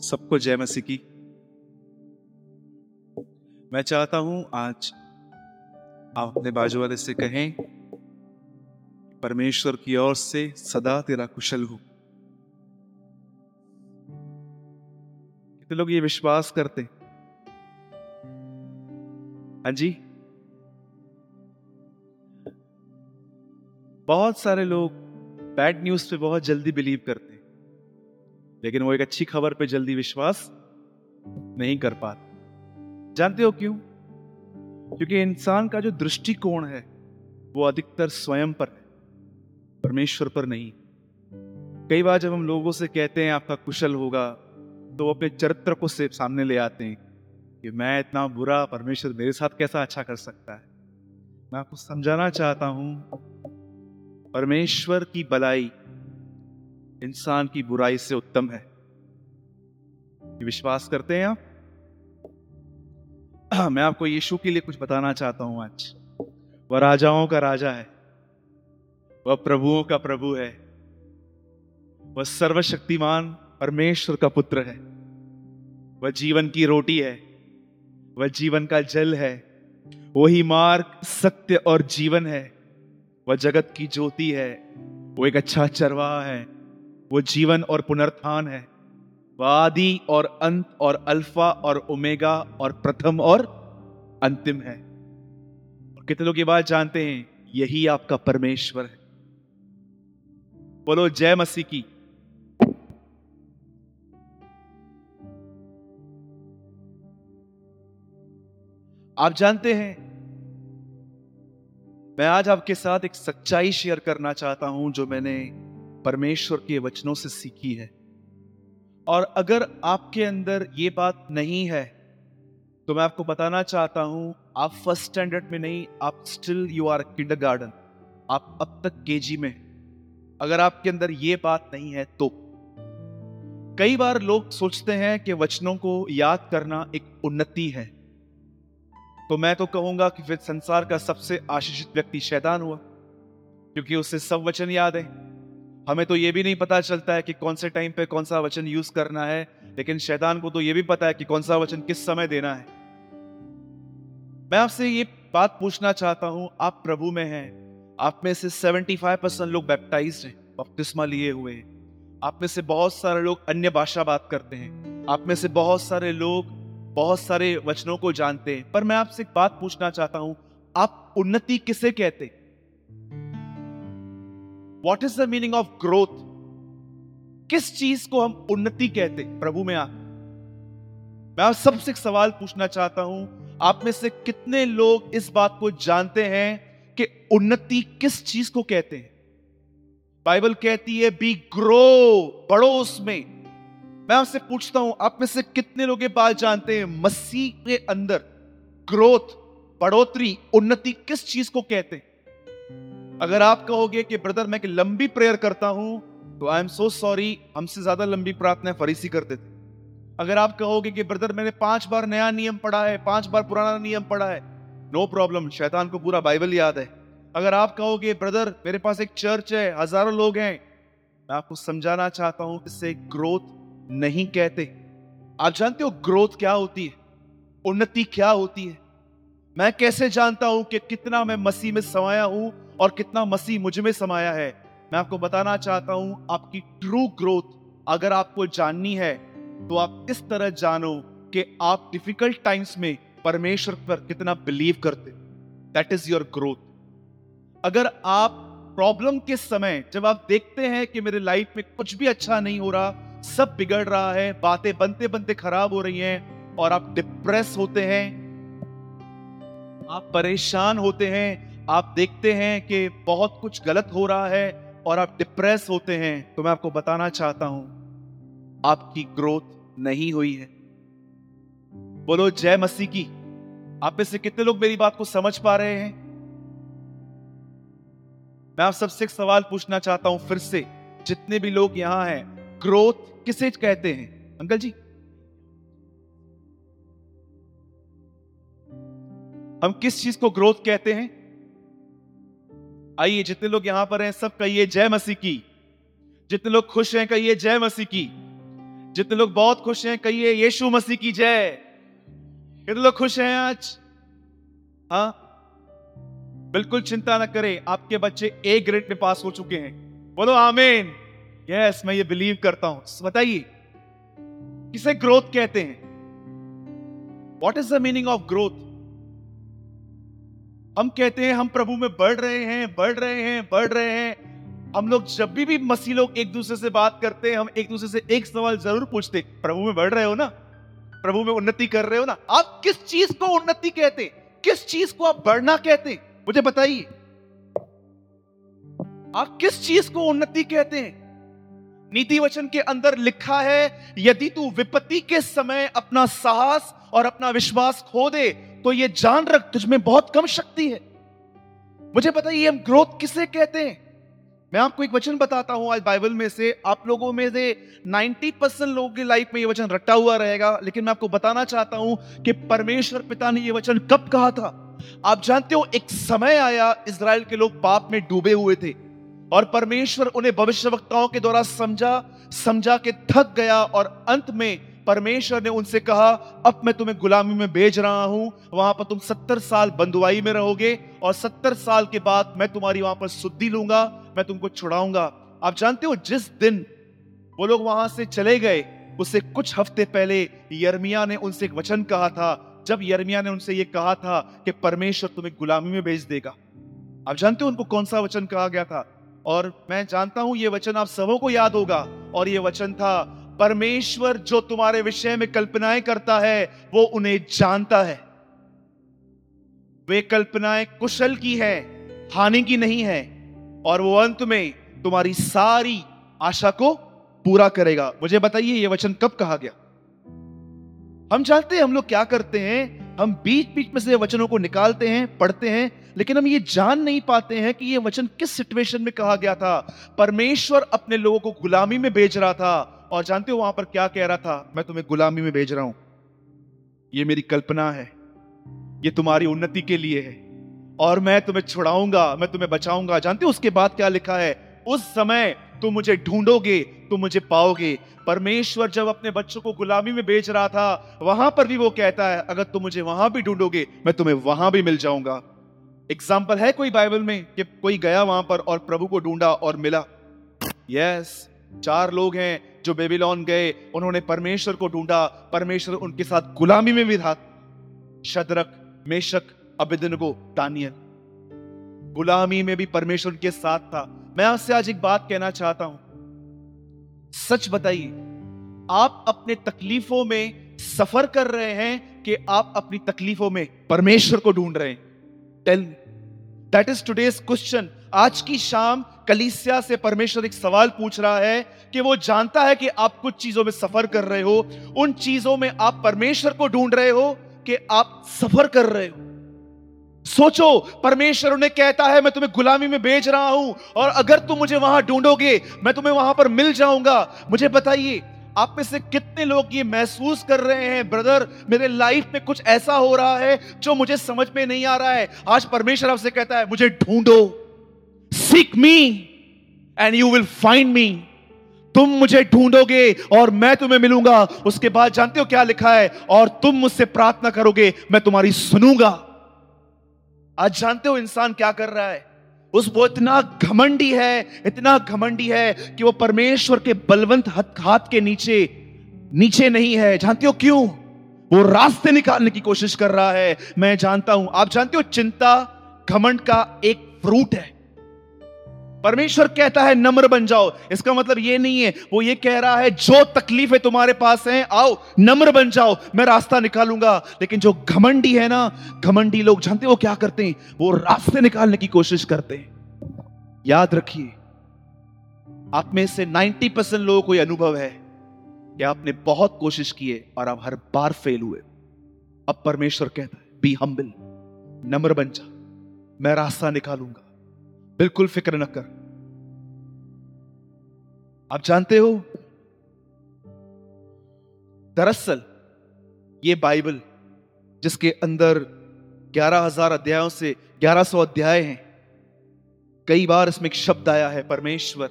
सबको जय मसीह की। मैं चाहता हूँ आज आप अपने बाजू वाले से कहें, परमेश्वर की ओर से सदा तेरा कुशल हो। कितने लोग ये विश्वास करते हाँ? जी। बहुत सारे लोग बैड न्यूज़ पे बहुत जल्दी बिलीव करते हैं। लेकिन वो एक अच्छी खबर पे जल्दी विश्वास नहीं कर पाते। जानते हो क्यों? क्योंकि इंसान का जो दृष्टिकोण है, वो अधिकतर स्वयं पर है, परमेश्वर पर नहीं। कई बार जब हम लोगों से कहते हैं, आपका कुशल होगा तो वो अपने चरित्र को से सामने ले आते हैं कि मैं इतना बुरा परमेश्वर मेरे साथ कैसा अच्छा कर सकता है? मैं आपको समझाना चाहता हूँ, परमेश्वर की बलाई इंसान की बुराई से उत्तम है। विश्वास करते हैं आप? मैं आपको यीशु के लिए कुछ बताना चाहता हूँ आज। वह राजाओं का राजा है। वह प्रभुओं का प्रभु है। वह सर्वशक्तिमान परमेश्वर का पुत्र है। वह जीवन की रोटी है। वह जीवन का जल है। वही मार्ग, सत्य और जीवन है। वह जगत की ज्योति है। वो एक अच्छा चरवाहा है। वो जीवन और पुनर्थान है। वह आदि और अंत और अल्फ़ा और ओमेगा और प्रथम और अंतिम है। और कितने लोग ये बात जानते हैं? यही आपका परमेश्वर है। बोलो, जय मसीह की। आप जानते हैं, मैं आज आपके साथ एक सच्चाई शेयर करना चाहता हूँ जो मैंने परमेश्वर के वचनों से सीखी है। और अगर आपके अंदर ये बात नहीं है तो मैं आपको बताना चाहता हूँ, आप फ़र्स्ट स्टैंडर्ड में नहीं, आप still you are kindergarten आप अब तक केजी में अगर आपके अंदर ये बात नहीं है तो। कई बार लोग सोचते हैं कि वचनों को याद करना एक उन्नति है। तो मैं तो कहूँगा कि फिर संसार का सबसे आशीषित व्यक्ति शैतान हुआ, क्योंकि उसे सब वचन याद है। हमें तो ये भी नहीं पता चलता है कि कौन से टाइम पे कौन सा वचन यूज़ करना है, लेकिन शैतान को तो ये भी पता है कि कौन सा वचन किस समय देना है। मैं आपसे ये बात पूछना चाहता हूँ, आप प्रभु में हैं, आप में से 75 परसेंट लोग बैप्टाइज हैं बपतिस्मा लिए हुए हैं। आप में से बहुत सारे लोग अन्य भाषा बात करते हैं, आप में से बहुत सारे लोग बहुत सारे वचनों को जानते हैं। पर मैं आपसे एक बात पूछना चाहता हूँ, आप उन्नति किसे कहते what is the meaning of growth किस चीज़ को हम उन्नति कहते प्रभु में आप मैं आप सबसे सवाल पूछना चाहता हूँ, आप में से कितने लोग इस बात को जानते हैं कि उन्नति किस चीज़ को कहते हैं? बाइबल कहती है बी ग्रो बढ़ो उसमें। मैं आपसे पूछता हूँ, आप में से कितने लोग ये बात जानते हैं? मसीह के अंदर ग्रोथ, बढ़ोतरी, उन्नति किस चीज़ को कहते हैं? अगर आप कहोगे कि, ब्रदर, मैं लंबी प्रेयर करता हूँ तो आई एम सो सॉरी हमसे ज़्यादा लंबी प्रार्थना फरीसी करते थे अगर आप कहोगे कि, ब्रदर, मैंने पाँच बार नया नियम पढ़ा है, पाँच बार पुराना नियम पढ़ा है, नो प्रॉब्लम, शैतान को पूरा बाइबल याद है। अगर आप कहोगे, ब्रदर, मेरे पास एक चर्च है, हज़ारों लोग हैं, मैं आपको समझाना चाहता हूँ, इससे ग्रोथ नहीं कहते। आप जानते हो ग्रोथ क्या होती है? उन्नति क्या होती है? मैं कैसे जानता हूँ कि कितना मैं मसीह में समाया हूँ और कितना मसीह मुझमें समाया है। मैं आपको बताना चाहता हूँ, आपकी ट्रू ग्रोथ अगर आपको जाननी है तो आप इस तरह जानो कि आप डिफ़िकल्ट टाइम्स में परमेश्वर पर कितना बिलीव करते। दैट इज़ योर ग्रोथ अगर आप प्रॉब्लम के समय जब आप देखते हैं कि मेरे लाइफ में कुछ भी अच्छा नहीं हो रहा, सब बिगड़ रहा है, बातें बनते बनते खराब हो रही हैं, और आप डिप्रेस होते हैं, आप परेशान होते हैं आप देखते हैं कि बहुत कुछ गलत हो रहा है और आप डिप्रेस होते हैं तो मैं आपको बताना चाहता हूँ, आपकी ग्रोथ नहीं हुई है। बोलो, जय मसीह की। आप में से कितने लोग मेरी बात को समझ पा रहे हैं? मैं आप सबसे एक सवाल पूछना चाहता हूँ फिर से। जितने भी लोग यहाँ हैं ग्रोथ किसे कहते हैं? अंकल जी। हम किस चीज़ को ग्रोथ कहते हैं? आइए, जितने लोग यहाँ पर हैं, सब कहिए जय मसीह की। जितने लोग खुश हैं, कहिए जय मसीह की। जितने लोग बहुत खुश हैं, कहिए यीशु मसीह की जय। कितने लोग खुश हैं आज? हाँ? बिल्कुल चिंता ना करें, आपके बच्चे ए ग्रेड में पास हो चुके हैं। बोलो आमीन। यस मैं ये बिलीव करता हूँ। बताइए, किसे ग्रोथ कहते हैं? What is the meaning of growth हम कहते हैं, हम प्रभु में बढ़ रहे हैं, बढ़ रहे हैं, बढ़ रहे हैं। हम लोग जब भी भी मसीह लोग एक दूसरे से बात करते हैं, हम एक दूसरे से एक सवाल ज़रूर पूछते प्रभु में बढ़ रहे हो ना? प्रभु में उन्नति कर रहे हो ना? आप किस चीज़ को उन्नति कहते किस चीज़ को आप बढ़ना कहते मुझे बताइए। आप किस चीज़ को उन्नति कहते हैं? नीति वचन के अंदर लिखा है, यदि तू विपत्ति के समय अपना साहस और अपना विश्वास खो दे तो ये जान रख तुझमें बहुत कम शक्ति है। मुझे बताइए हम ग्रोथ किसे कहते हैं? मैं आपको एक वचन बताता हूँ, आज बाइबल में से आप लोगों में से 90 परसेंट लोगों की लाइफ में ये वचन रटा हुआ रहेगा, लेकिन मैं आपको बताना चाहता हूँ कि परमेश्वर पिता ने ये वचन कब कहा था? आप जानते हो, एक समय आया इसराइल के लोग पाप में डूबे हुए थे, और परमेश्वर उन्हें भविष्य वक्ताओं के द्वारा समझा समझा के थक गया, और अंत में परमेश्वर ने उनसे कहा, अब मैं तुम्हें गुलामी में भेज रहा हूँ, वहाँ पर तुम सत्तर साल बंदुआई में रहोगे, और सत्तर साल के बाद मैं तुम्हारी वहाँ पर शुद्धि लूँगा, मैं तुमको छुड़ाऊँगा। आप जानते हो, जिस दिन वो लोग वहाँ से चले गए उससे कुछ हफ़्ते पहले यर्मिया ने उनसे एक वचन कहा था। जब यर्मिया ने उनसे ये कहा था कि परमेश्वर तुम्हें गुलामी में भेज देगा, आप जानते हो उनको कौन सा वचन कहा गया था? और मैं जानता हूँ, ये वचन आप सबों को याद होगा, और ये वचन था परमेश्वर जो तुम्हारे विषय में कल्पनाएँ करता है, वो उन्हें जानता है। वे कल्पनाएँ कुशल की है, हानि की नहीं है, और वो अंत में तुम्हारी सारी आशा को पूरा करेगा। मुझे बताइए, ये वचन कब कहा गया? हम जानते हैं हम लोग क्या करते हैं, हम बीच बीच में से वचनों को निकालते हैं, पढ़ते हैं, लेकिन हम ये जान नहीं पाते हैं कि ये वचन किस सिचुएशन में कहा गया था। परमेश्वर अपने लोगों को गुलामी में भेज रहा था और जानते हो वहाँ पर क्या कह रहा था? मैं तुम्हें गुलामी में भेज रहा हूँ। ये मेरी कल्पना है। ये तुम्हारी उन्नति के लिए है। और मैं तुम्हें छुड़ाऊँगा, मैं तुम्हें बचाऊँगा। जानते हो उसके बाद क्या लिखा है? उस समय तुम मुझे ढूंढोगे, तुम मुझे पाओगे। परमेश्वर जब अपने बच्चों को गुलामी में बेच रहा था, वहाँ पर भी वो कहता है, अगर तुम मुझे वहाँ भी ढूंढोगे, मैं तुम्हें वहाँ भी मिल जाऊँगा। एग्ज़ाम्पल है कोई बाइबल में कि कोई गया वहाँ पर और प्रभु को ढूंढा और मिला? यस चार लोग हैं जो बेबीलोन गए, उन्होंने परमेश्वर को ढूंढा। परमेश्वर उनके साथ गुलामी में भी था। शदरक, मेशक अबिदनको दानियल गुलामी में भी परमेश्वर के साथ था। मैं आपसे आज एक बात कहना चाहता हूँ। सच बताइए, आप अपने तकलीफों में सफ़र कर रहे हैं कि आप अपनी तकलीफों में परमेश्वर को ढूंढ रहे हैं? Tell that is today's question आज की शाम कलीसिया से परमेश्वर एक सवाल पूछ रहा है कि वो जानता है कि आप कुछ चीज़ों में सफ़र कर रहे हो। उन चीज़ों में आप परमेश्वर को ढूंढ रहे हो कि आप सफ़र कर रहे हो। सोचो, परमेश्वर उन्हें कहता है, मैं तुम्हें गुलामी में भेज रहा हूँ और अगर तुम मुझे वहाँ ढूंढोगे, मैं तुम्हें वहाँ पर मिल जाऊँगा। मुझे बताइए, आप में से कितने लोग ये महसूस कर रहे हैं, ब्रदर, मेरे लाइफ में कुछ ऐसा हो रहा है जो मुझे समझ में नहीं आ रहा है। आज परमेश्वर आपसे कहता है, मुझे ढूंढो। Seek me and you will find me तुम मुझे ढूंढोगे और मैं तुम्हें मिलूँगा। उसके बाद जानते हो क्या लिखा है? और तुम मुझसे प्रार्थना करोगे, मैं तुम्हारी सुनूँगा। आज जानते हो इंसान क्या कर रहा है? उस वो इतना घमंडी है, इतना घमंडी है कि वो परमेश्वर के बलवंत हाथ के नीचे नीचे नहीं है। जानते हो क्यों? वो रास्ते निकालने की कोशिश कर रहा है। मैं जानता हूँ। आप जानते हो चिंता, घमंड का एक फ्रूट है। परमेश्वर कहता है, नम्र बन जाओ। इसका मतलब ये नहीं है, वो ये कह रहा है, जो तकलीफें तुम्हारे पास हैं, आओ, नम्र बन जाओ, मैं रास्ता निकालूँगा। लेकिन जो घमंडी है ना, घमंडी लोग जानते हो क्या करते हैं? वो रास्ते निकालने की कोशिश करते हैं। याद रखिए, आप में से 90 परसेंट लोगों को यह अनुभव है कि आपने बहुत कोशिश की है और आप हर बार फेल हुए। अब परमेश्वर कहता है, बी हम्बिल, नम्र बन जा, मैं रास्ता निकालूँगा। बिल्कुल फ़िक्र न कर। आप जानते हो? दरअसल, ये बाइबल, जिसके अंदर ग्यारह हज़ार अध्यायों से ग्यारह सौ अध्याय हैं, कई बार इसमें एक शब्द आया है, परमेश्वर।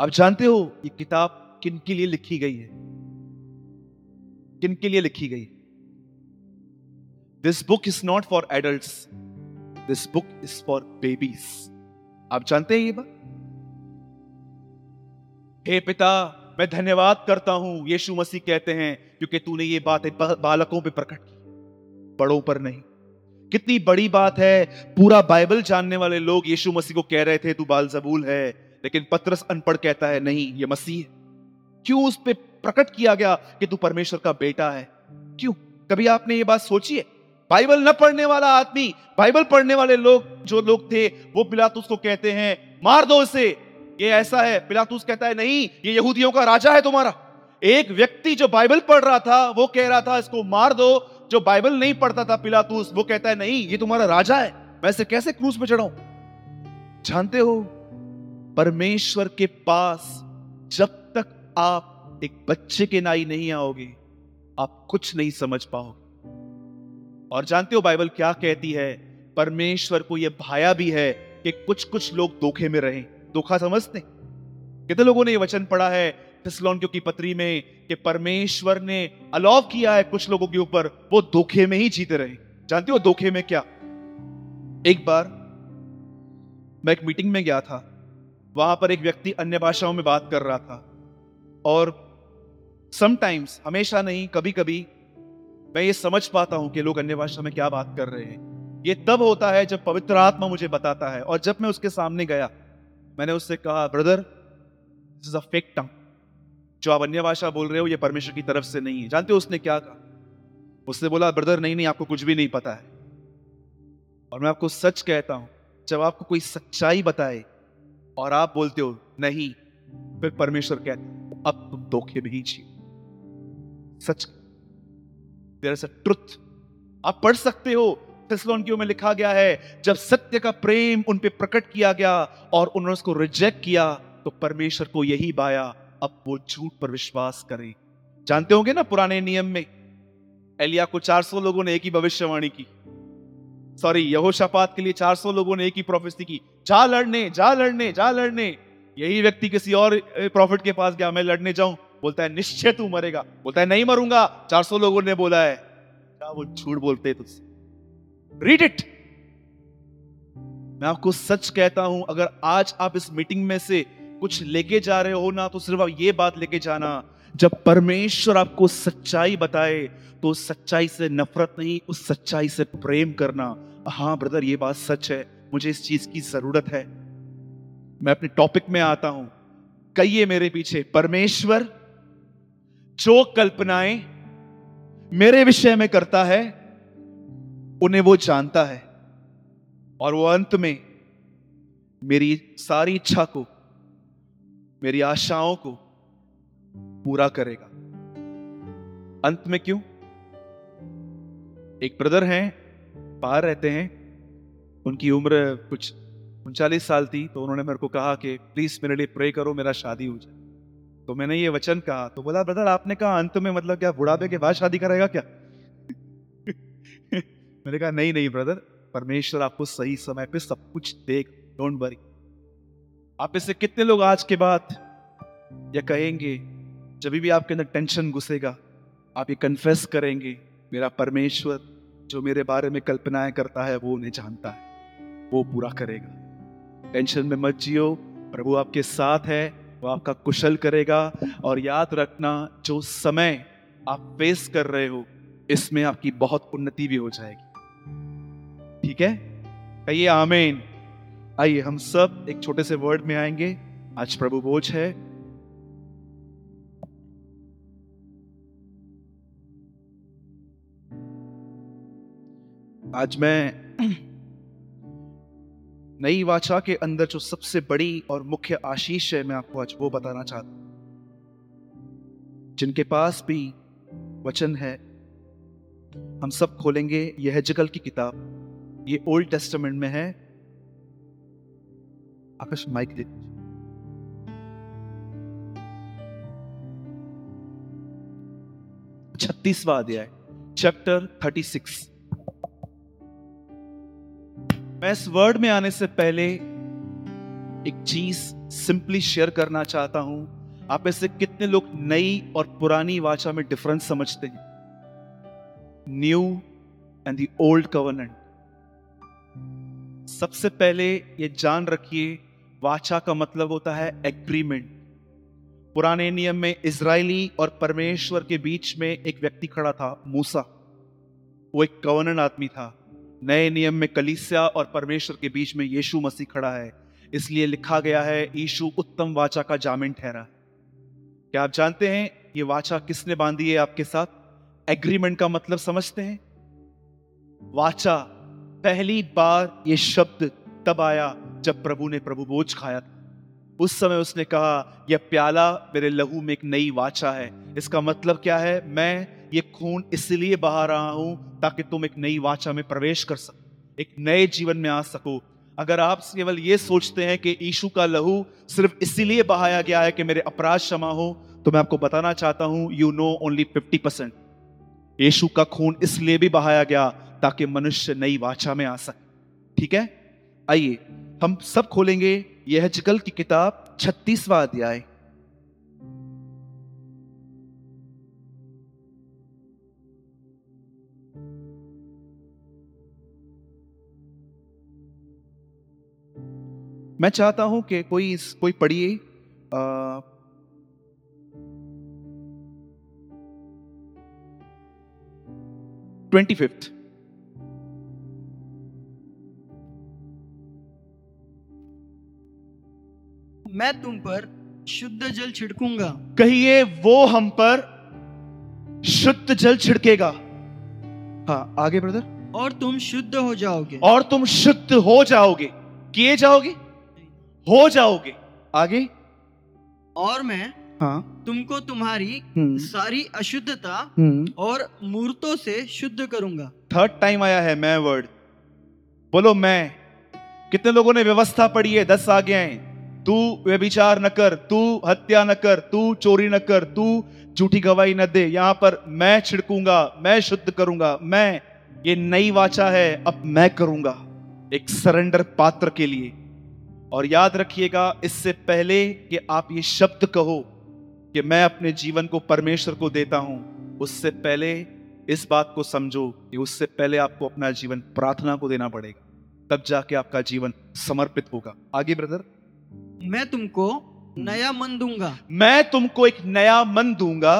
आप जानते हो ये किताब किन के लिए लिखी गई है? किन के लिए लिखी गई? This book is not for adult this book is for babies आप जानते हैं ये बात? हे पिता, मैं धन्यवाद करता हूँ, यीशु मसीह कहते हैं, क्योंकि तूने ये बातें बालकों पे प्रकट की, बड़ों पर नहीं। कितनी बड़ी बात है, पूरा बाइबल जानने वाले लोग यीशु मसीह को कह रहे थे, तू बाल जबूल है, लेकिन पत्रस अनपढ़ कहता है, नहीं, ये मसीह है। क्यों उस पर प्रकट किया गया कि तू परमेश्वर का बेटा है? क्यों? कभी आपने ये बात सोची है? बाइबल न पढ़ने वाला आदमी, बाइबल पढ़ने वाले लोग, जो लोग थे, वो पिलातुस को कहते हैं, मार दो इसे। ये ऐसा है, पिलातुस कहता है, नहीं, ये यहूदियों का राजा है तुम्हारा। एक व्यक्ति जो बाइबल पढ़ रहा था, वो कह रहा था, इसको मार दो। जो बाइबल नहीं पढ़ता था पिलातुस, वो कहता है, नहीं, ये तुम्हारा राजा है, मैं इसे कैसे क्रूस पे चढ़ाऊं? जानते हो, परमेश्वर के पास जब तक आप एक बच्चे के नाई नहीं आओगे, आप कुछ नहीं समझ पाओगे। और जानते हो बाइबल क्या कहती है? परमेश्वर को यह भाया भी है कि कुछ कुछ लोग धोखे में रहे। धोखा समझते? कितने लोगों ने यह वचन पढ़ा है थिसलोनियों की पत्री में कि परमेश्वर ने अलाव किया है कुछ लोगों के ऊपर, वो धोखे में ही जीते रहे। जानते हो धोखे में क्या? एक बार मैं एक मीटिंग में गया था। वहाँ पर एक व्यक्ति अन्य भाषाओं में बात कर रहा था। और समटाइम्स, हमेशा नहीं कभी कभी मैं ये समझ पाता हूँ कि लोग अन्य भाषा में क्या बात कर रहे हैं। ये तब होता है जब पवित्र आत्मा मुझे बताता है और जब मैं उसके सामने गया, मैंने उससे कहा, brother this is a fake tongue जो आप अन्य भाषा बोल रहे हो, ये परमेश्वर की तरफ़ से नहीं है। जानते हो उसने क्या कहा? उसने बोला, ब्रदर, नहीं नहीं, आपको कुछ भी नहीं पता है। और मैं आपको सच कहता हूँ, जब आपको कोई सच्चाई बताए और आप बोलते हो, नहीं, फिर परमेश्वर कहते अब तुम धोखे में ही जियो। सच देर इज़ अ ट्रुथ आप पढ़ सकते हो थिसलोनिकियों में लिखा गया है, जब सत्य का प्रेम उन पे प्रकट किया गया और उन्होंने उसको रिजेक्ट किया तो परमेश्वर को यही बाया, अब वो झूठ पर विश्वास करें। जानते होंगे ना पुराने नियम में? एलिया को 400 लोगों ने एक ही भविष्यवाणी की। सॉरी यहोशापात के लिए 400 लोगों ने एक ही प्रोफेसी की। जा लड़ने जा लड़ने जा लड़ने। यही व्यक्ति किसी और प्रॉफिट के पास गया, मैं लड़ने जाऊँ। बोलता है, निश्चय तू मरेगा। बोलता है, नहीं मरूँगा। 400 लोगों ने बोला है। क्या वो झूठ बोलते तुझसे? रीड इट मैं आपको सच कहता हूँ, अगर आज आप इस मीटिंग में से कुछ लेके जा रहे हो ना तो सिर्फ़ आप ये बात लेके जाना, जब परमेश्वर आपको सच्चाई बताए तो सच्चाई से नफरत नहीं, उस सच्चाई से प्रेम करना। हाँ ब्रदर, ये बात सच है। मुझे इस चीज़ की ज़रूरत है। मैं अपने टॉपिक में आता हूँ। कहिए मेरे पीछे, परमेश्वर जो कल्पनाएँ मेरे विषय में करता है, उन्हें वो जानता है। और वो अंत में मेरी सारी इच्छा को, मेरी आशाओं को पूरा करेगा। अंत में क्यों? एक ब्रदर हैं बाहर रहते हैं। उनकी उम्र कुछ उनचालीस साल थी तो उन्होंने मेरे को कहा कि, प्लीज़ मेरे लिए प्रे करो, मेरा शादी हो जाए। तो मैंने ये वचन कहा। तो बोला, ब्रदर, आपने कहा अंत में मतलब क्या बुढ़ापे के बाद शादी करेगा क्या? मैंने कहा, नहीं नहीं, ब्रदर, परमेश्वर आपको सही समय पे सब कुछ देख डोंट वरी आप इससे कितने लोग आज के बाद या कहेंगे, जब भी आपके अंदर टेंशन घुसेगा, आप ये कन्फेस करेंगे, मेरा परमेश्वर जो मेरे बारे में कल्पनाएँ करता है, वो उन्हें जानता है, वो पूरा करेगा। टेंशन में मत जियो, प्रभु आपके साथ है वो आपका कुशल करेगा और याद रखना, जो समय आप फेस कर रहे हो, इसमें आपकी बहुत उन्नति भी हो जाएगी। ठीक है? कहिए आमेन। आइए, हम सब एक छोटे से वर्ड में आएँगे। आज प्रभु बोझ है। आज मैं नई वाचा के अंदर जो सबसे बड़ी और मुख्य आशीष है, मैं आपको आज वो बताना चाहता हूँ। जिनके पास भी वचन है, हम सब खोलेंगे यह जगल की किताब। ये ओल्ड टेस्टमेंट में है। आकाश, माइक दे छत्तीसवा अध्याय, चैप्टर थर्टी सिक्स। मैं इस वर्ड में आने से पहले एक चीज़ सिंपली शेयर करना चाहता हूँ। आप ऐसे कितने लोग नई और पुरानी वाचा में डिफरेंस समझते हैं? New and the old covenant सबसे पहले ये जान रखिए वाचा का मतलब होता है एग्रीमेंट पुराने नियम में इज़राइली और परमेश्वर के बीच में एक व्यक्ति खड़ा था, मूसा। वो एक कवर्नन आदमी था। नए नियम में कलीसिया और परमेश्वर के बीच में यीशु मसीह खड़ा है। इसलिए लिखा गया है, यीशु उत्तम वाचा का जामिन ठहरा। क्या आप जानते हैं, ये वाचा किसने बांधी है आपके साथ? एग्रीमेंट का मतलब समझते हैं? वाचा, पहली बार ये शब्द तब आया जब प्रभु ने प्रभु बोझ खाया था। उस समय उसने कहा, यह प्याला मेरे लहू में एक नई वाचा है। इसका मतलब क्या है? मैं ये खून इसलिए बहा रहा हूँ ताकि तुम एक नई वाचा में प्रवेश कर सको, एक नए जीवन में आ सको। अगर आप केवल ये सोचते हैं कि ईशु का लहू सिर्फ़ इसीलिए बहाया गया है कि मेरे अपराध क्षमा हो तो मैं आपको बताना चाहता हूँ you know only fifty percent Yeshu का खून इसलिए भी बहाया गया ताकि मनुष्य नई वाचा में आ सके। ठीक है? आइए, हम सब खोलेंगे। यह जगल की किताब छत्तीसवा अध्याय। मैं चाहता हूँ कि कोई इस कोई पढ़िए ट्वेंटी फिफ्थ मैं तुम पर शुद्ध जल छिड़कूँगा। कहिए वो हम पर शुद्ध जल छिड़केगा। हाँ आगे ब्रदर। और तुम शुद्ध हो जाओगे। और तुम शुद्ध हो जाओगे। किए जाओगे? हो जाओगे। आगे? और मैं हाँ। तुमको तुम्हारी हम्म। सारी अशुद्धता हम्म। और मूर्तों से शुद्ध करूँगा। थर्ड टाइम आया है मैं वर्ड बोलो मैं। कितने लोगों ने व्यवस्था पढ़ी है? दस आज्ञाएँ तू व्यभिचार न कर तू हत्या न कर तू चोरी न कर तू झूठी गवाही न दे। यहाँ पर मैं छिड़कूँगा मैं शुद्ध करूँगा मैं। ये नई वाचा है अब मैं करूँगा। एक सरेंडर पात्र के लिए। और याद रखिएगा इससे पहले कि आप ये शब्द कहो कि मैं अपने जीवन को परमेश्वर को देता हूँ उससे पहले इस बात को समझो कि उससे पहले आपको अपना जीवन प्रार्थना को देना पड़ेगा तब जाके आपका जीवन समर्पित होगा। आगे ब्रदर। मैं तुमको नया मन दूँगा। मैं तुमको एक नया मन दूँगा।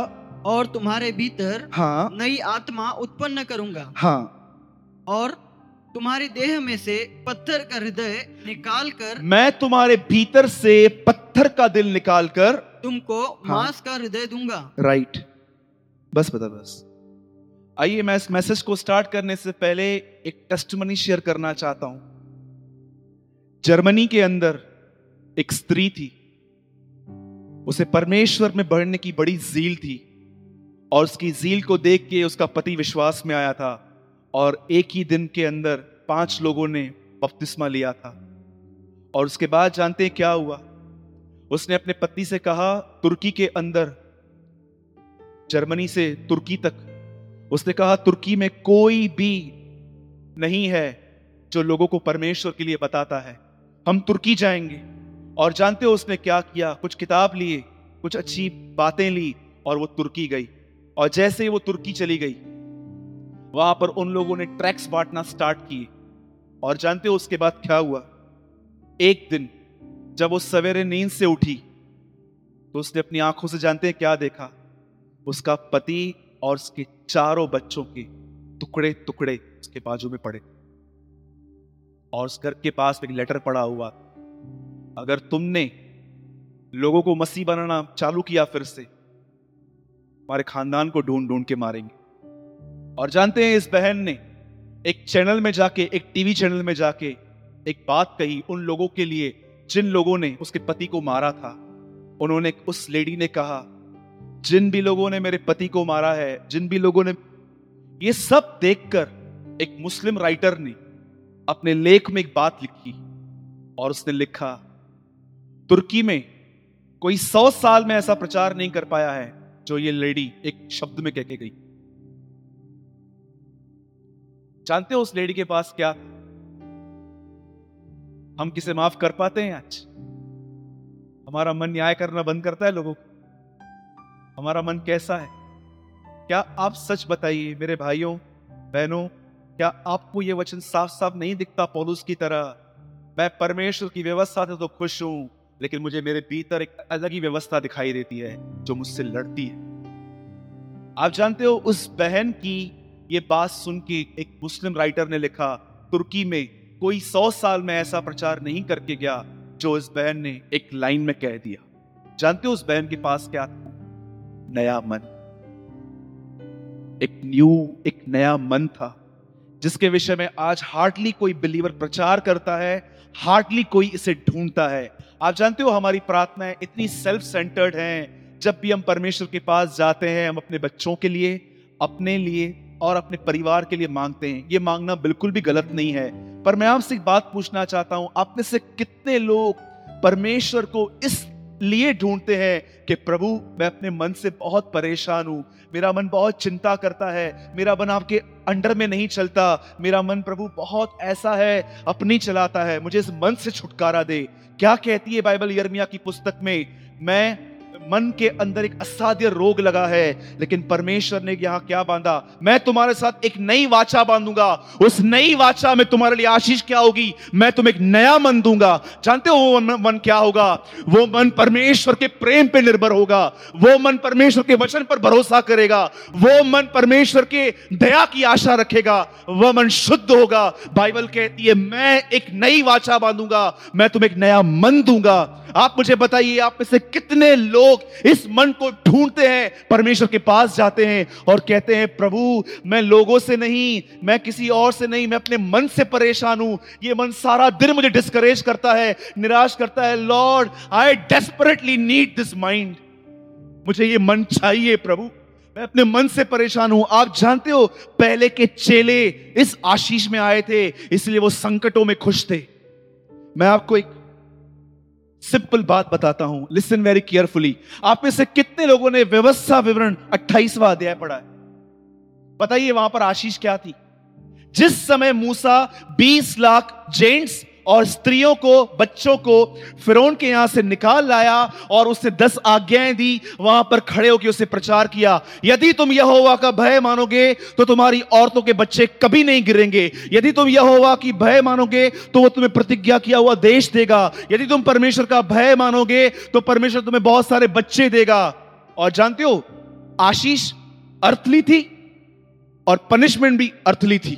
और तुम्हारे भीतर हाँ। नई आत्मा उत्पन्न करूँगा। हाँ। और तुम्हारे देह में से पत्थर का हृदय निकाल कर मैं तुम्हारे भीतर से पत्थर का दिल निकाल कर तुमको हाँ, मांस का हृदय दूँगा। राइट बस बता बस। आइए मैं इस मैसेज को स्टार्ट करने से पहले एक टेस्टमनी शेयर करना चाहता हूँ। जर्मनी के अंदर एक स्त्री थी। उसे परमेश्वर में बढ़ने की बड़ी जील थी और उसकी जील को देख के उसका पति विश्वास में आया था। और एक ही दिन के अंदर पाँच लोगों ने बपतिस्मा लिया था। और उसके बाद जानते हैं क्या हुआ? उसने अपने पति से कहा, तुर्की के अंदर, जर्मनी से तुर्की तक। उसने कहा, तुर्की में कोई भी नहीं है जो लोगों को परमेश्वर के लिए बताता है। हम तुर्की जाएँगे। और जानते हो उसने क्या किया? कुछ किताब लिए, कुछ अच्छी बातें ली और वो तुर्की गई। और जैसे ही वो तुर्की चली गई वहाँ पर उन लोगों ने ट्रैक्स बांटना स्टार्ट किए। और जानते हो उसके बाद क्या हुआ? एक दिन, जब वो सवेरे नींद से उठी तो उसने अपनी आँखों से जानते हैं क्या देखा? उसका पति और उसके चारों बच्चों के टुकड़े टुकड़े उसके बाजू में पड़े। और उस घर के पास एक लेटर पड़ा हुआ, अगर तुमने लोगों को मसीह बनाना चालू किया फिर से हमारे खानदान को ढूंढ ढूंढ के मारेंगे। और जानते हैं इस बहन ने एक चैनल में जाके, एक टीवी चैनल में जाके एक बात कही उन लोगों के लिए जिन लोगों ने उसके पति को मारा था। उन्होंने उस लेडी ने कहा, जिन भी लोगों ने मेरे पति को मारा है, जिन भी लोगों ने ये सब देखकर एक मुस्लिम राइटर ने अपने लेख में एक बात लिखी और उसने लिखा, तुर्की में कोई सौ साल में ऐसा प्रचार नहीं कर पाया है जो ये लेडी एक शब्द में कह के गई। जानते हो उस लेडी के पास क्या हम किसे माफ़ कर पाते हैं आज? हमारा मन न्याय करना बंद करता है लोगों को। हमारा मन कैसा है? क्या आप सच बताइए मेरे भाइयों, बहनों, क्या आपको यह वचन साफ़ साफ़ नहीं दिखता पोलूस की तरह? मैं परमेश्वर की व्यवस्था से तो खुश हूँ, लेकिन मुझे मेरे भीतर एक अलग ही व्यवस्था दिखाई देती है, जो मुझसे लड़ती है। आप जानते हो उस बहन की ये बात सुन के एक मुस्लिम राइटर ने लिखा, तुर्की में कोई सौ साल में ऐसा प्रचार नहीं करके गया जो इस बहन ने एक लाइन में कह दिया। जानते हो उस बहन के पास क्या था? नया मन। एक न्यू एक नया मन था, जिसके विषय में आज हार्डली कोई बिलीवर प्रचार करता है हार्डली कोई इसे ढूंढता है। आप जानते हो हमारी प्रार्थनाएँ इतनी सेल्फ सेंटर्ड हैं, जब भी हम परमेश्वर के पास जाते हैं, हम अपने बच्चों के लिए, अपने लिए और अपने परिवार के लिए मांगते हैं। ये मांगना बिल्कुल भी गलत नहीं है। पर मैं आपसे एक बात पूछना चाहता हूँ आप में से कितने लोग परमेश्वर को इस लिए ढूंढते हैं कि प्रभु, मैं अपने मन से बहुत परेशान हूँ। मेरा मन बहुत चिंता करता है। मेरा मन आपके अंडर में नहीं चलता। मेरा मन प्रभु बहुत ऐसा है, अपनी चलाता है। मुझे इस मन से छुटकारा दे। क्या कहती है बाइबल यर्मिया की पुस्तक में? मैं मन के अंदर एक असाध्य रोग लगा है, लेकिन परमेश्वर ने यहाँ क्या बांधा? मैं तुम्हारे साथ एक नई वाचा बांधूँगा। उस नई वाचा में तुम्हारे लिए आशीष क्या होगी? मैं तुम्हें एक नया मन दूँगा। जानते हो वो मन क्या होगा? वो मन परमेश्वर के प्रेम पे निर्भर होगा। वो मन परमेश्वर के वचन पर भरोसा करेगा। वो मन परमेश्वर के दया की आशा रखेगा। वह मन शुद्ध होगा। बाइबल कहती है, मैं एक नई वाचा बांधूँगा। मैं तुम्हें एक नया मन दूँगा। आप मुझे बताइए, आप में से कितने लोग इस मन को ढूंढते हैं, परमेश्वर के पास जाते हैं और कहते हैं, प्रभु, मैं लोगों से नहीं, मैं किसी और से नहीं, मैं अपने मन से परेशान हूँ। ये मन सारा दिन मुझे डिस्करेज करता है, निराश करता है। Lord I desperately need this mind मुझे ये मन चाहिए, प्रभु। मैं अपने मन से परेशान हूँ। आप जानते हो, पहले के चेले इस आशीष में आए थे, इसलिए वो संकटों में खुश थे। मैं आपको एक सिंपल बात बताता हूँ लिसन वेरी केयरफुली आप में से कितने लोगों ने व्यवस्था विवरण अट्ठाईसवा अध्याय पढ़ा है? बताइए वहाँ पर आशीष क्या थी? जिस समय मूसा 20 लाख जेंट्स और स्त्रियों को, बच्चों को फिरौन के यहाँ से निकाल लाया और उससे दस आज्ञाएँ दी, वहाँ पर खड़े होकर उसे प्रचार किया। यदि तुम यहोवा का भय मानोगे तो तुम्हारी औरतों के बच्चे कभी नहीं गिरेंगे। यदि तुम यहोवा की भय मानोगे तो वो तुम्हें प्रतिज्ञा किया हुआ देश देगा। यदि तुम परमेश्वर का भय मानोगे तो परमेश्वर तुम्हें बहुत सारे बच्चे देगा। और जानते हो, आशीष अर्थली थी और पनिशमेंट भी अर्थली थी।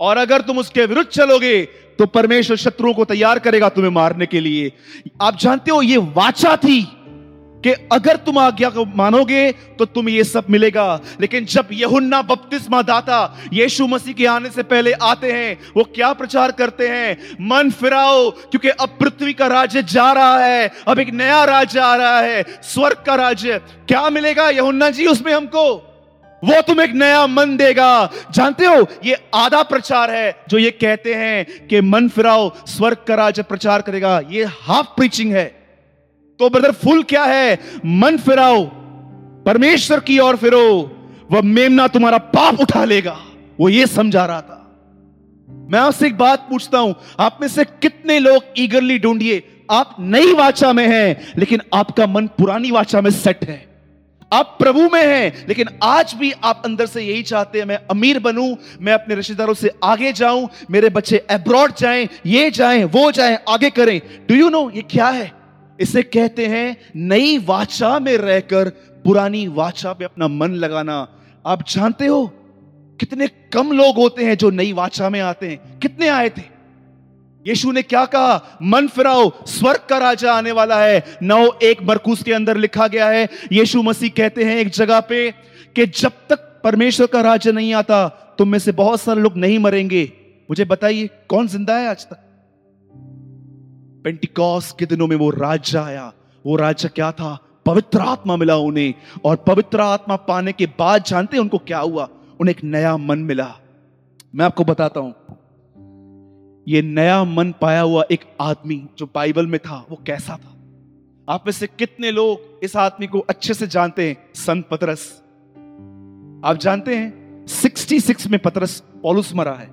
और अगर तुम उसके विरुद्ध चलोगे तो परमेश्वर शत्रुओं को तैयार करेगा तुम्हें मारने के लिए। आप जानते हो, ये वाचा थी कि अगर तुम आज्ञा को मानोगे तो तुम ये सब मिलेगा। लेकिन जब यहुन्ना बपतिस्मा दाता यीशु मसीह के आने से पहले आते हैं, वो क्या प्रचार करते हैं? मन फिराओ, क्योंकि अब पृथ्वी का राज्य जा रहा है, अब एक नया राज्य आ रहा है, स्वर्ग का राज्य। क्या मिलेगा यहुन्ना जी उसमें हमको? वो तुम एक नया मन देगा। जानते हो, ये आधा प्रचार है जो ये कहते हैं कि मन फिराओ, स्वर्ग का राज्य प्रचार करेगा। ये हाफ़ प्रीचिंग है। तो ब्रदर फुल क्या है? मन फिराओ, परमेश्वर की ओर फिरो, वह मेमना तुम्हारा पाप उठा लेगा। वो ये समझा रहा था। मैं आपसे एक बात पूछता हूँ, आप में से कितने लोग ईगरली ढूंढिए? आप नई वाचा में हैं, लेकिन आपका मन पुरानी वाचा में सेट है। आप प्रभु में हैं, लेकिन आज भी आप अंदर से यही चाहते हैं, मैं अमीर बनूं, मैं अपने रिश्तेदारों से आगे जाऊँ, मेरे बच्चे अब्रॉड जाएँ, ये जाएँ, वो जाएँ, आगे करें। डू यू नो ये क्या है? इसे कहते हैं नई वाचा में रहकर पुरानी वाचा पे अपना मन लगाना। आप जानते हो कितने कम लोग होते हैं जो नई वाचा में आते हैं? कितने आए थे? यीशु ने क्या कहा? मन फिराओ, स्वर्ग का राजा आने वाला है। नौ एक बरकूस के अंदर लिखा गया है, यीशु मसीह कहते हैं एक जगह पे कि जब तक परमेश्वर का राज्य नहीं आता, तुम में से बहुत सारे लोग नहीं मरेंगे। मुझे बताइए, कौन ज़िंदा है आज तक? पेंटिकॉस के दिनों में वो राज्य आया। वो राज्य क्या था? पवित्र आत्मा मिला उन्हें। और पवित्र आत्मा पाने के बाद जानते उनको क्या हुआ? उन्हें एक नया मन मिला। मैं आपको बताता हूँ ये नया मन पाया हुआ एक आदमी जो बाइबल में था, वो कैसा था? आप में से कितने लोग इस आदमी को अच्छे से जानते हैं? संत पतरस। आप जानते हैं 66 में पतरस पॉलुस मरा है।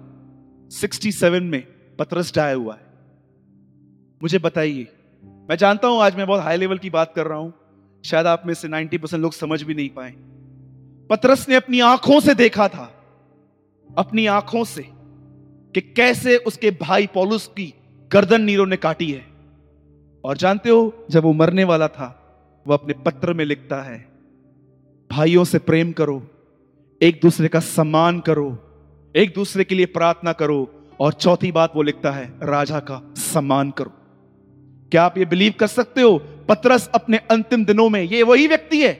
67 में पतरस डाया हुआ है। मुझे बताइए, मैं जानता हूँ आज मैं बहुत हाई लेवल की बात कर रहा हूँ, शायद आप में से 90 परसेंट लोग समझ भी नहीं पाए। पतरस ने अपनी आँखों से देखा था। अपनी आँखों से। कि कैसे उसके भाई पौलुस की गर्दन नीरो ने काटी है। और जानते हो, जब वो मरने वाला था, वो अपने पत्र में लिखता है, भाइयों से प्रेम करो, एक दूसरे का सम्मान करो, एक दूसरे के लिए प्रार्थना करो। और चौथी बात वो लिखता है, राजा का सम्मान करो। क्या आप ये बिलीव कर सकते हो, पत्रस अपने अंतिम दिनों में, ये वही व्यक्ति है,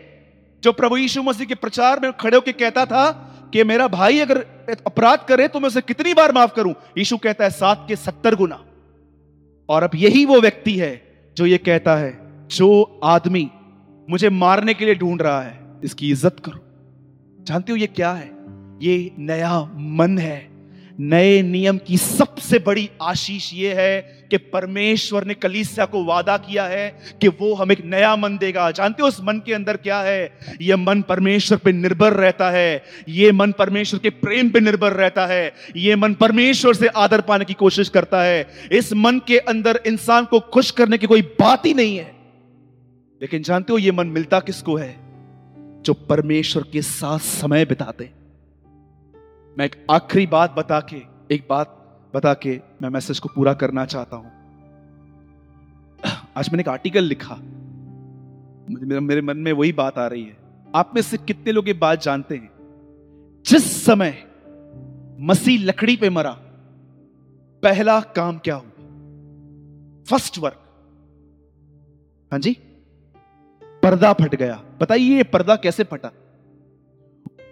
जो प्रभु यीशु मसीह के प्रचार में खड़े होकर कहता था कि मेरा भाई अगर अपराध करे तो मैं उसे कितनी बार माफ़ करूँ? यीशु कहता है, सात के सत्तर गुना। और अब यही वो व्यक्ति है जो ये कहता है, जो आदमी मुझे मारने के लिए ढूंढ रहा है, इसकी इज़्ज़त करो। जानते हो ये क्या है? ये नया मन है। नए नियम की सबसे बड़ी आशीष ये है कि परमेश्वर ने कलीसिया को वादा किया है कि वो हमें एक नया मन देगा। जानते हो उस मन के अंदर क्या है? ये मन परमेश्वर पे निर्भर रहता है। ये मन परमेश्वर के प्रेम पे निर्भर रहता है। ये मन परमेश्वर से आदर पाने की कोशिश करता है। इस मन के अंदर इंसान को खुश करने की कोई बात ही नहीं है। लेकिन जानते हो ये मन मिलता किसको है? जो परमेश्वर के साथ समय बिताते मैं एक आखिरी बात बता के एक बात बता के मैं मैसेज को पूरा करना चाहता हूँ। आज मैंने एक आर्टिकल लिखा। मेरे, मन में वही बात आ रही है। आप में से कितने लोग ये बात जानते हैं? जिस समय मसीह लकड़ी पे मरा पहला काम क्या हुआ? फ़र्स्ट वर्क हाँ जी? पर्दा फट गया। बताइए ये पर्दा कैसे फटा?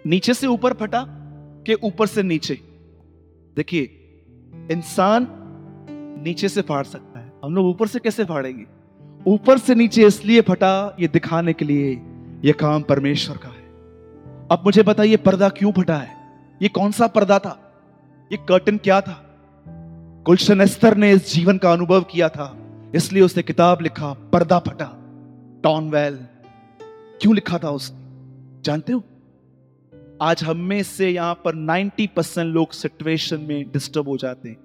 नीचे से ऊपर फटा? के ऊपर से नीचे। देखिए, इंसान नीचे से फाड़ सकता है। हम लोग ऊपर से कैसे फाड़ेंगे? ऊपर से नीचे इसलिए फटा ये दिखाने के लिए ये काम परमेश्वर का है। अब मुझे बताइए, पर्दा क्यों फटा है? ये कौन सा पर्दा था? ये कर्टन क्या था? गुलशन एस्तर ने इस जीवन का अनुभव किया था, इसलिए उसने किताब लिखा, पर्दा फटा टॉन वेल क्यों लिखा था उसने? जानते हो? आज हम में से यहाँ पर 90 परसेंट लोग सिचुएशन में डिस्टर्ब हो जाते हैं।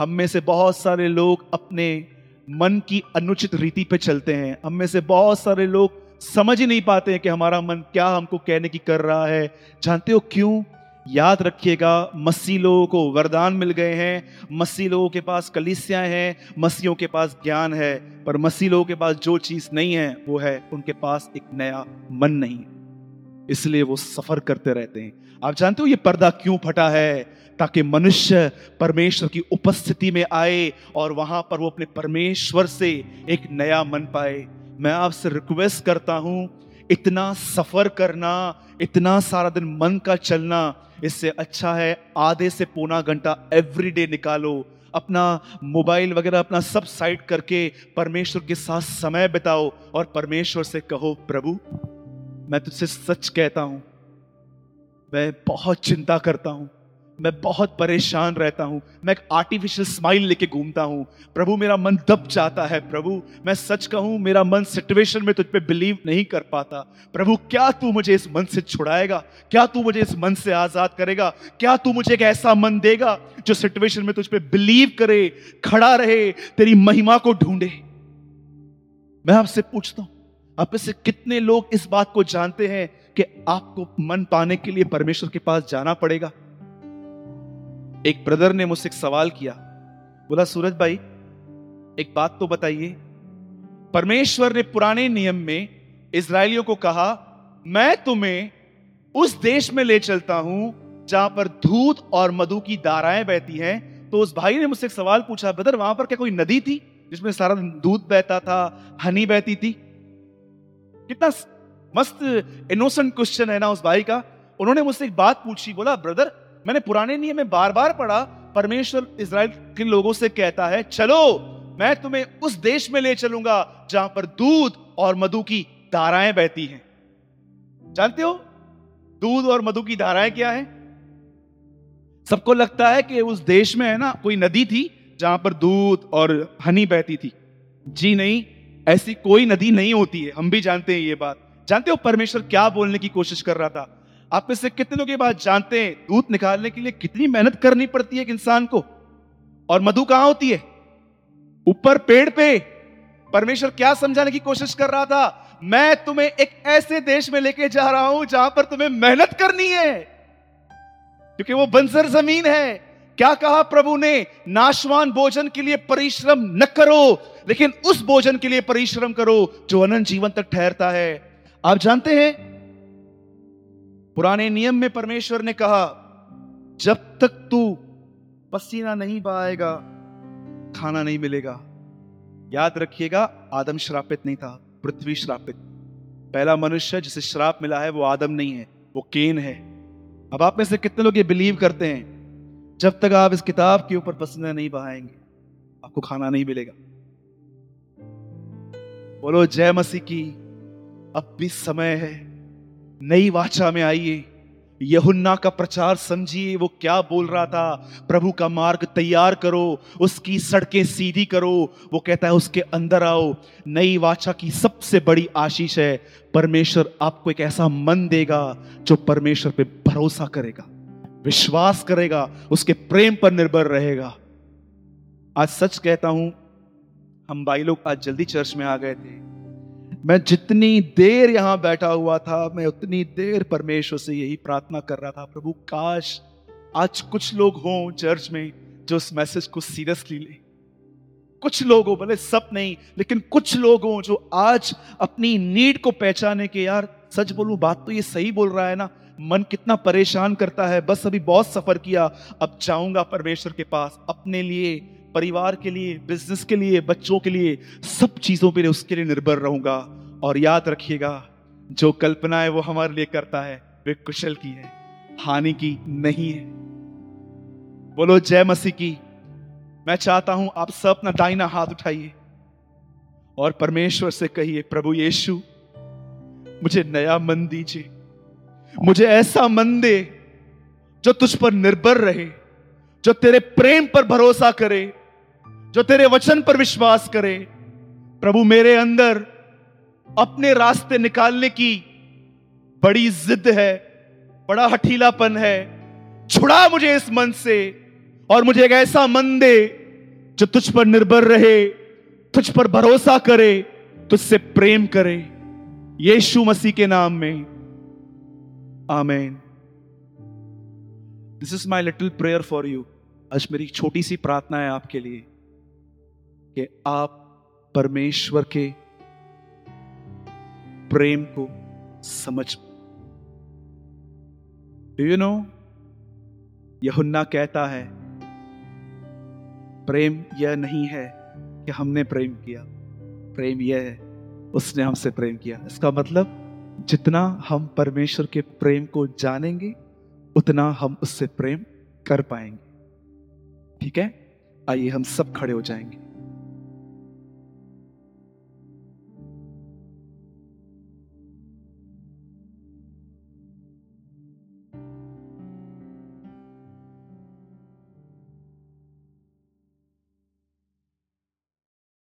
हम में से बहुत सारे लोग अपने मन की अनुचित रीति पे चलते हैं। हम में से बहुत सारे लोग समझ ही नहीं पाते हैं कि हमारा मन क्या हमको कहने की कर रहा है। जानते हो क्यों? याद रखिएगा मसी लोगों को वरदान मिल गए हैं। मसी लोगों के पास कलिसियाँ हैं, मसीहों के पास ज्ञान है, पर मसी लोगों के पास जो चीज़ नहीं है, वो है उनके पास एक नया मन नहीं है। इसलिए वो सफ़र करते रहते हैं। आप जानते हो ये पर्दा क्यों फटा है? ताकि मनुष्य परमेश्वर की उपस्थिति में आए और वहाँ पर वो अपने परमेश्वर से एक नया मन पाए। मैं आपसे रिक्वेस्ट करता हूँ, इतना सफ़र करना, इतना सारा दिन मन का चलना, इससे अच्छा है आधे से पौना घंटा एवरीडे निकालो। अपना मोबाइल वगैरह, अपना सब साइड करके परमेश्वर के साथ समय बिताओ और परमेश्वर से कहो, प्रभु मैं तुझसे सच कहता हूँ, मैं बहुत चिंता करता हूँ, मैं बहुत परेशान रहता हूँ, मैं एक आर्टिफिशियल स्माइल लेके घूमता हूँ। प्रभु, मेरा मन दब जाता है, प्रभु, मैं सच कहूँ, मेरा मन सिचुएशन में तुझ पे बिलीव नहीं कर पाता। प्रभु, क्या तू मुझे इस मन से छुड़ाएगा? क्या तू मुझे इस मन से आज़ाद करेगा? क्या तू मुझे एक ऐसा मन देगा जो सिचुएशन में तुझ पे बिलीव करे, खड़ा रहे, तेरी महिमा को ढूंढे? मैं आपसे पूछता हूँ आप से कितने लोग इस बात को जानते हैं कि आपको मन पाने के लिए परमेश्वर के पास जाना पड़ेगा? एक ब्रदर ने मुझसे एक सवाल किया। बोला, सूरज भाई, एक बात तो बताइए। परमेश्वर ने पुराने नियम में इसराइलियों को कहा, मैं तुम्हें उस देश में ले चलता हूँ जहाँ पर दूध और मधु की धाराएँ बहती हैं। तो उस भाई ने मुझसे एक सवाल पूछा, ब्रदर, वहाँ पर क्या कोई नदी थी जिसमें सारा दूध बहता था, हनी बहती थी? कितना मस्त इनोसेंट क्वेश्चन है ना उस भाई का। उन्होंने मुझसे एक बात पूछी, बोला, ब्रदर, मैंने पुराने नियम में बार बार पढ़ा, परमेश्वर इसराइल के लोगों से कहता है, चलो, मैं तुम्हें उस देश में ले चलूँगा, जहाँ पर दूध और मधु की धाराएँ बहती हैं। जानते हो, दूध और मधु की धाराएँ क्या है? सबको लगता है कि उस देश में है ना, कोई नदी थी, जहाँ पर दूध और हनी बहती थी। जी नहीं ऐसी कोई नदी नहीं होती है। हम भी जानते हैं ये बात। जानते हो परमेश्वर क्या बोलने की कोशिश कर रहा था? आप में से कितने लोग ये बात जानते हैं दूध निकालने के लिए कितनी मेहनत करनी पड़ती है एक इंसान को? और मधु कहाँ होती है? ऊपर पेड़ पे। परमेश्वर क्या समझाने की कोशिश कर रहा था? मैं तुम्हें एक ऐसे देश में लेके जा रहा हूँ जहाँ पर तुम्हें मेहनत करनी है। क्योंकि वो बंजर ज़मीन है। क्या कहा प्रभु ने? नाशवान भोजन के लिए परिश्रम न करो, लेकिन उस भोजन के लिए परिश्रम करो जो अनंत जीवन तक ठहरता है। आप जानते हैं, पुराने नियम में परमेश्वर ने कहा, जब तक तू पसीना नहीं बहाएगा, खाना नहीं मिलेगा। याद रखिएगा, आदम श्रापित नहीं था, पृथ्वी श्रापित। पहला मनुष्य जिसे श्राप मिला है, वो आदम नहीं है, वो केन है। अब आप में से कितने लोग ये बिलीव करते हैं? जब तक आप इस किताब के ऊपर पसीना नहीं बहाएँगे, आपको खाना नहीं मिलेगा। बोलो, जय मसीह की, अब भी समय है। नई वाचा में आइए। यहुन्ना का प्रचार समझिए, वो क्या बोल रहा था? प्रभु का मार्ग तैयार करो, उसकी सड़कें सीधी करो। वो कहता है, उसके अंदर आओ। नई वाचा की सबसे बड़ी आशीष है, परमेश्वर आपको एक ऐसा मन देगा, जो परमेश्वर पे भरोसा करेगा। विश्वास करेगा, उसके प्रेम पर निर्भर रहेगा। आज सच कहता हूँ, हम भाई लोग आज जल्दी चर्च में आ गए थे। मैं जितनी देर यहाँ बैठा हुआ था, मैं उतनी देर परमेश्वर से यही प्रार्थना कर रहा था, प्रभु, काश आज कुछ लोग हों चर्च में जो उस मैसेज को सीरियसली ले। कुछ लोग हो, भले सब नहीं, लेकिन कुछ लोग हों जो आज अपनी नीड को पहचाने के, यार, सच बोलूँ, बात तो ये सही बोल रहा है ना मन कितना परेशान करता है। बस अभी बहुत सफ़र किया, अब जाऊँगा परमेश्वर के पास, अपने लिए, परिवार के लिए बिज़नेस के लिए, बच्चों के लिए, सब चीज़ों पर उसके लिए निर्भर रहूँगा। और याद रखिएगा, जो कल्पना है वो हमारे लिए करता है, वे कुशल की है, हानि की नहीं है। बोलो, जय मसीह की। मैं चाहता हूँ आप सब अपना दाइना हाथ उठाइए और परमेश्वर से कहिए, प्रभु यीशु, मुझे नया मन दीजिए। मुझे ऐसा मन दे जो तुझ पर निर्भर रहे, जो तेरे प्रेम पर भरोसा करे, जो तेरे वचन पर विश्वास करे। प्रभु, मेरे अंदर अपने रास्ते निकालने की बड़ी जिद है, बड़ा हठीलापन है। छुड़ा मुझे इस मन से और मुझे एक ऐसा मन दे जो तुझ पर निर्भर रहे, तुझ पर भरोसा करे, तुझसे प्रेम करे। यीशु मसीह के नाम में। Amen this is my little prayer for you आज मेरी छोटी सी प्रार्थना है आपके लिए कि आप परमेश्वर के प्रेम को समझ डू यू नो यहुन्ना कहता है, प्रेम यह नहीं है कि हमने प्रेम किया। प्रेम यह है, उसने हमसे प्रेम किया। इसका मतलब जितना हम परमेश्वर के प्रेम को जानेंगे, उतना हम उससे प्रेम कर पाएँगे। ठीक है? आइए हम सब खड़े हो जाएँगे।